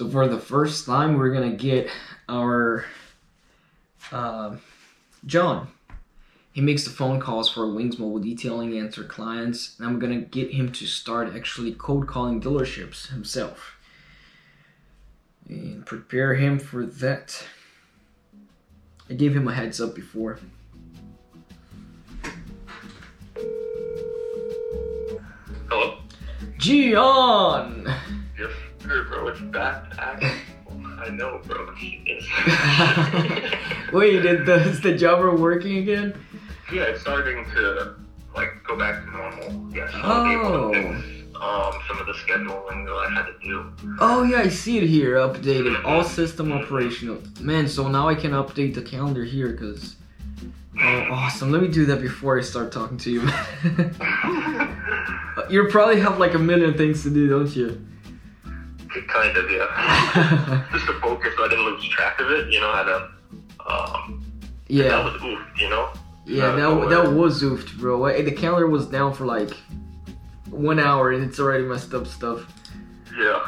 So for the first time, we're gonna get our uh, John. He makes the phone calls for Wings Mobile Detailing, answer clients, and I'm gonna get him to start actually cold calling dealerships himself and prepare him for that. I gave him a heads up before. Hello? Gian! Yes, bro. It's back. back. I know, bro. It's, Wait, did the, is the jobber working again? yeah, it's starting to like go back to normal. Yes, I was able to fix um, some of the scheduling that I had to do. Oh yeah, I see it here, updated, all system operational. Man, so now I can update the calendar here, cause oh awesome. Let me do that before I start talking to you. you probably have like a million things to do, don't you? Kind of, yeah. Just to focus, so I didn't lose track of it. You know how to. Um, yeah. That yeah, was oof, you know. yeah, that that was oofed, bro. Eh, The calendar was down for like one hour, and it's already messed up stuff. Yeah.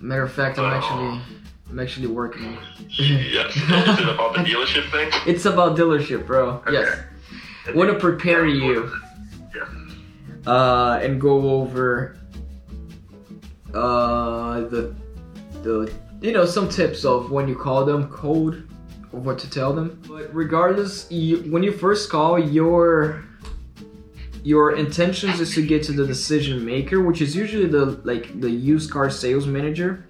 Matter of fact, I'm Oh. actually I'm actually working. Yes. Is it about the dealership thing? It's about dealership, bro. Yes. Okay. Want to prepare you Yes. uh, and go over uh, the the you know some tips of when you call them code of what to tell them. But regardless, you, when you first call, your your intentions is to get to the decision maker, which is usually the like the used car sales manager.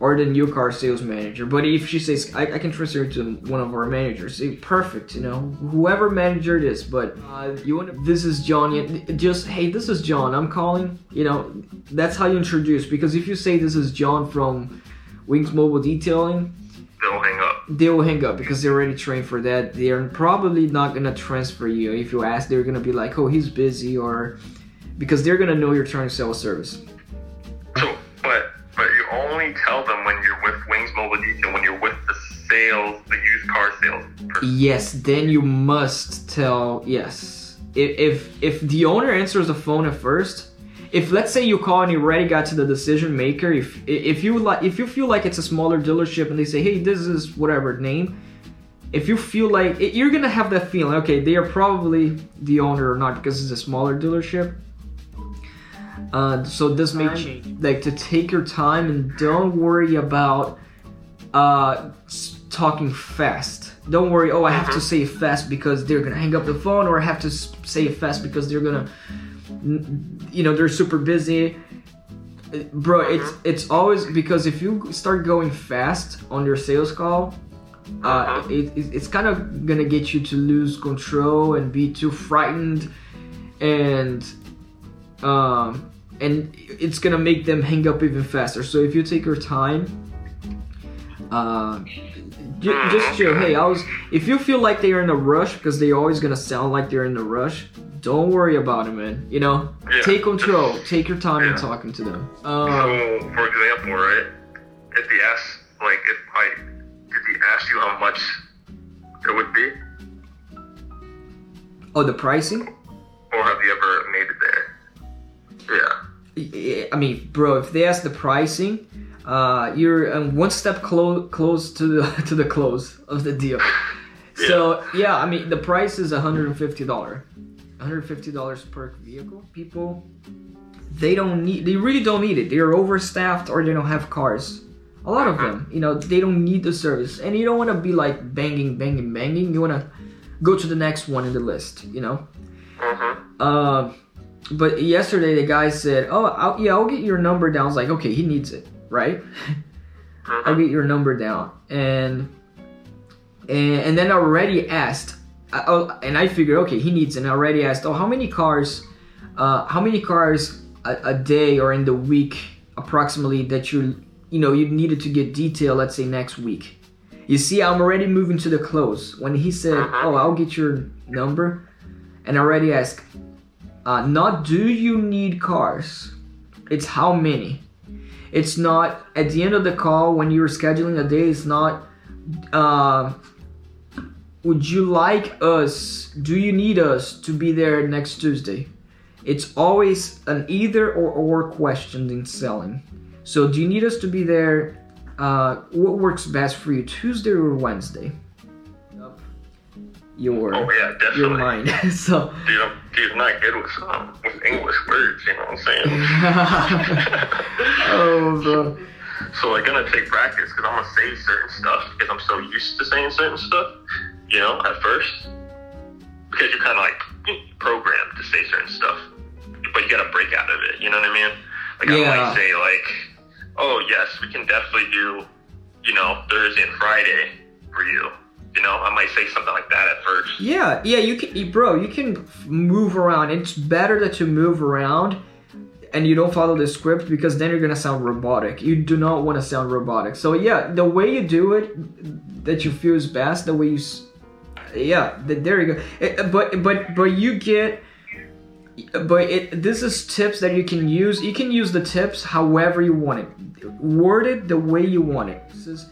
Or the new car sales manager. But if she says, I, I can transfer to one of our managers, say, perfect, you know, whoever manager it is. But uh, you want to, this is John, just, hey, this is John, I'm calling, you know, that's how you introduce. Because if you say this is John from Wings Mobile Detailing, They'll hang up. they will hang up because they're already trained for that. They're probably not gonna transfer you. If you ask, they're gonna be like, oh, he's busy, or because they're gonna know you're trying to sell a service. Sales person. Yes, then you must tell yes. If if if the owner answers the phone at first, if let's say you call and you already got to the decision maker, if if you like if you feel like it's a smaller dealership and they say, hey, this is whatever name, if you feel like it, you're gonna have that feeling, okay, they are probably the owner or not because it's a smaller dealership. Uh, so this may change. Like to take your time and don't worry about uh, talking fast. Don't worry. Oh, I have to say it fast because they're gonna hang up the phone, or I have to say it fast because they're gonna, you know, they're super busy. Bro, it's it's always because if you start going fast on your sales call, uh, it, it, it's kind of gonna get you to lose control and be too frightened, and um, and it's gonna make them hang up even faster. So if you take your time, uh, j- just chill. Hey, I was. If you feel like they are in a rush, because they're always gonna sound like they're in a rush. Don't worry about it, man. You know, Yeah. take control. Take your time in talking to them. Um, So, for example, right? If he asks, like, if I if he ask you how much it would be, oh, the pricing. or have you ever made it there? Yeah. I mean, bro, if they ask the pricing, uh, you're um, one step close close to the to the close of the deal. So yeah, I mean, the price is 150 dollar, 150 dollars per vehicle. People, they don't need, they really don't need it. They're overstaffed or they don't have cars. A lot of them, you know, they don't need the service, and you don't want to be like banging, banging, banging. You want to go to the next one in the list, you know. Mm-hmm. Uh, but yesterday the guy said, "Oh, I'll, yeah, I'll get your number down." I was like, "Okay, he needs it, right? I'll get your number down." And and, and then I already asked, I, oh, and I figured, okay, he needs. And I already asked, "Oh, how many cars? Uh, how many cars a, a day or in the week approximately that you you know you needed to get detail? Let's say next week." You see, I'm already moving to the close. When he said, "Oh, I'll get your number," and I already asked, uh, not do you need cars, it's how many. It's not at the end of the call when you're scheduling a day. It's not. Uh, would you like us? Do you need us to be there next Tuesday? It's always an either or or question in selling. So do you need us to be there? Uh, what works best for you, Tuesday or Wednesday? Your Oh yeah, definitely. your mind. so Dude, I'm, dude, I'm not good with um, with English words. You know what I'm saying? oh, bro. so like, gonna take practice because I'm gonna say certain stuff because I'm so used to saying certain stuff. You know, at first, because you're kind of like programmed to say certain stuff, but you gotta break out of it. You know what I mean? Like I Yeah. might say like, oh yes, we can definitely do, you know, Thursday and Friday for you. You know, I might say something like that at first. Yeah, yeah, you can, bro. You can move around. It's better that you move around and you don't follow the script because then you're gonna sound robotic. You do not want to sound robotic. So yeah, the way you do it, that you feel is best. The way you, yeah, th- there you go. Eh, But but but you get. But it, this is tips that you can use. You can use the tips however you want it. Word it the way you want it. This is,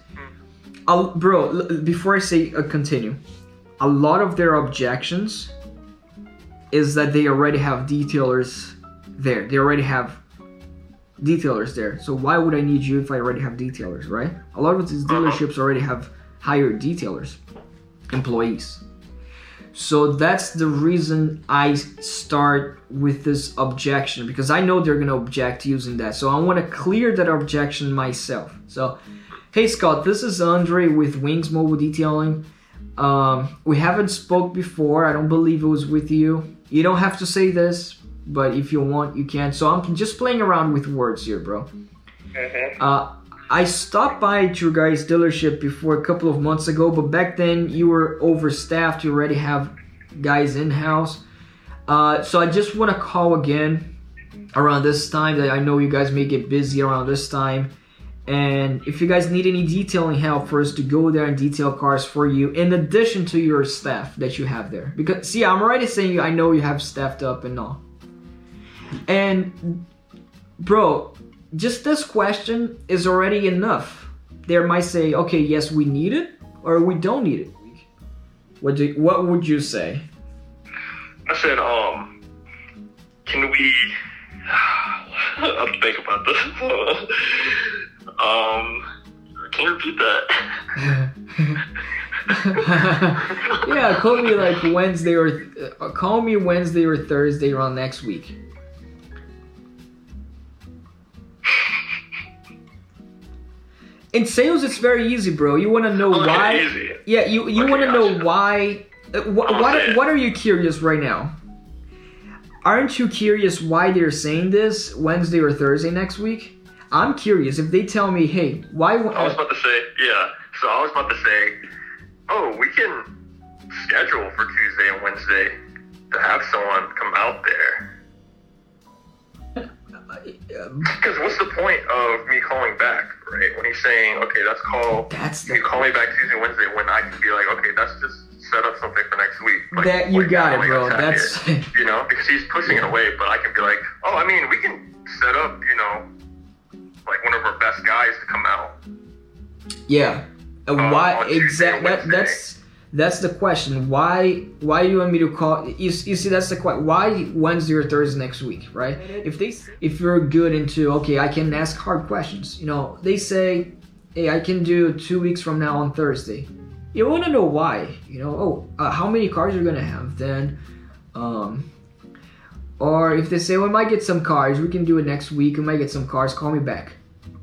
I'll, bro. Before I say uh, continue, a lot of their objections is that they already have detailers there. They already have detailers there. So why would I need you if I already have detailers, right? A lot of these dealerships already have hired detailers, employees. So that's the reason I start with this objection because I know they're gonna object using that. So I want to clear that objection myself. So, hey Scott, this is Andre with Wings Mobile Detailing. Um, we haven't spoke before. I don't believe it was with you. You don't have to say this, but if you want, you can. So I'm just playing around with words here, bro. Mm-hmm. Uh, I stopped by at your guys' dealership before a couple of months ago, but back then you were overstaffed. You already have guys in house. Uh, so I just want to call again around this time. That I know you guys may get busy around this time. And if you guys need any detailing help for us to go there and detail cars for you, in addition to your staff that you have there, because see, I'm already saying I know you have staffed up and all. And bro, just this question is already enough. They might say, okay, yes, we need it, or we don't need it. What do, what would you say? I said, um, can we? I'll think about this. um, can you repeat that? yeah, call me like Wednesday or uh, call me Wednesday or Thursday around next week. In sales, it's very easy, bro. You want to know Okay, why? easy. Yeah, you you Okay, want to know why? Uh, wh- what what are you curious right now? Aren't you curious why they're saying this Wednesday or Thursday next week? I'm curious if they tell me, hey, why? I was about to say, yeah. So I was about to say, oh, we can schedule for Tuesday and Wednesday to have someone come out there. Because what's the point of me calling back, right? When he's saying, okay, let's call. That's You call me back Tuesday, and Wednesday, when I can be like, okay, let's just set up something for next week. Like, That- you like, got it, bro. That's- it, you know, because he's pushing it away, but I can be like, oh, I mean, we can set up, you know, like one of our best guys to come out. Yeah. Um, why on Tuesday exact? and That, that's that's the question. Why why do you want me to call? You, you see, that's the question. Why Wednesday or Thursday next week, right? If they if you're good into okay, I can ask hard questions. You know, they say, hey, I can do two weeks from now on Thursday. You want to know why? You know, oh, uh, how many cars you're gonna have then? Um, or if they say, well, we might get some cars, we can do it next week. We might get some cars. Call me back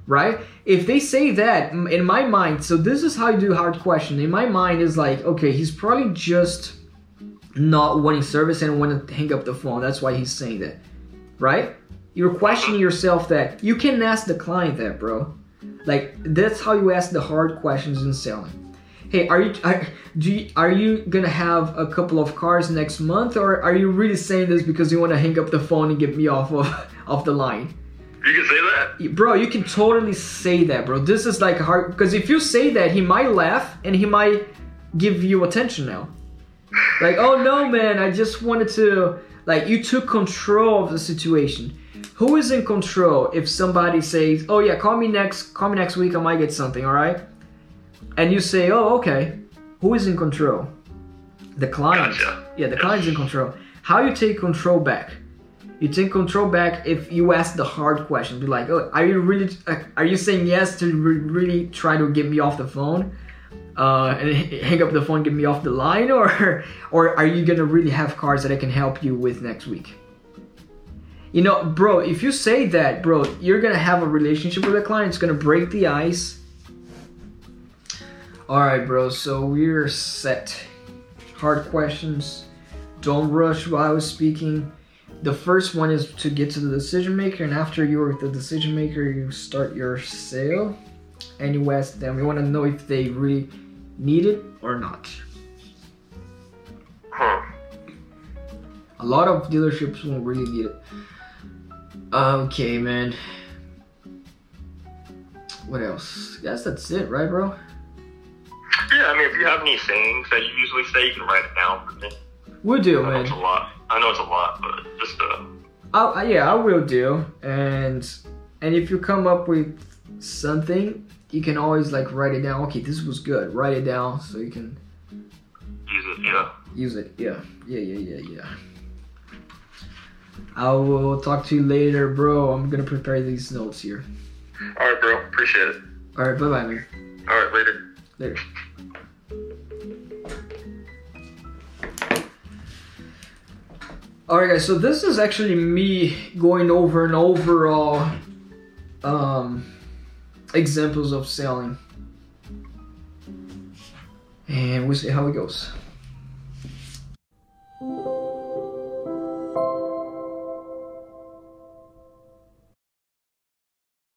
right? If they say that in my mind, so this is how you do hard question. In my mind is like, okay, he's probably just not wanting service and want to hang up the phone. That's why he's saying that, right? You're questioning yourself that you can ask the client that, bro. Like that's how you ask the hard questions in selling. Hey, are you are, do you, are you gonna have a couple of cars next month, or are you really saying this because you want to hang up the phone and get me off of off the line? You can say that? bro you can totally say that bro this is like hard because if you say that he might laugh and he might give you attention now like oh no man i just wanted to like you took control of the situation who is in control if somebody says oh yeah call me next call me next week i might get something all right and you say oh okay who is in control the client Gotcha. yeah the client's in control how you take control back You take control back if you ask the hard question. Be like, oh, are you really? uh, Are you saying yes to re- really try to get me off the phone? Uh, and hang up the phone, get me off the line, or or are you gonna really have cards that I can help you with next week? You know, bro, if you say that, bro, you're gonna have a relationship with a client. It's gonna break the ice. All right, bro. So we're set. Hard questions. Don't rush while I was speaking. The first one is to get to the decision maker, and after you're the decision maker, you start your sale, and you ask them. We want to know if they really need it or not. A lot of dealerships won't really need it. Okay, man. What else? Guess that's it, right, bro? Yeah, I mean, if you have any sayings that you usually say, you can write it down for me. We'll do, I man. it's a lot. I know it's a lot, but just uh, I'll, yeah, I will do. And and if you come up with something, you can always like write it down. Okay, this was good. Write it down so you can use it. Yeah. use it. Yeah, yeah, yeah, yeah, yeah. I will talk to you later, bro. I'm gonna prepare these notes here. All right, bro. Appreciate it. All right, bye, bye, man. All right, later. Later. Alright guys, so this is actually me going over and overall um, examples of selling. And we'll see how it goes.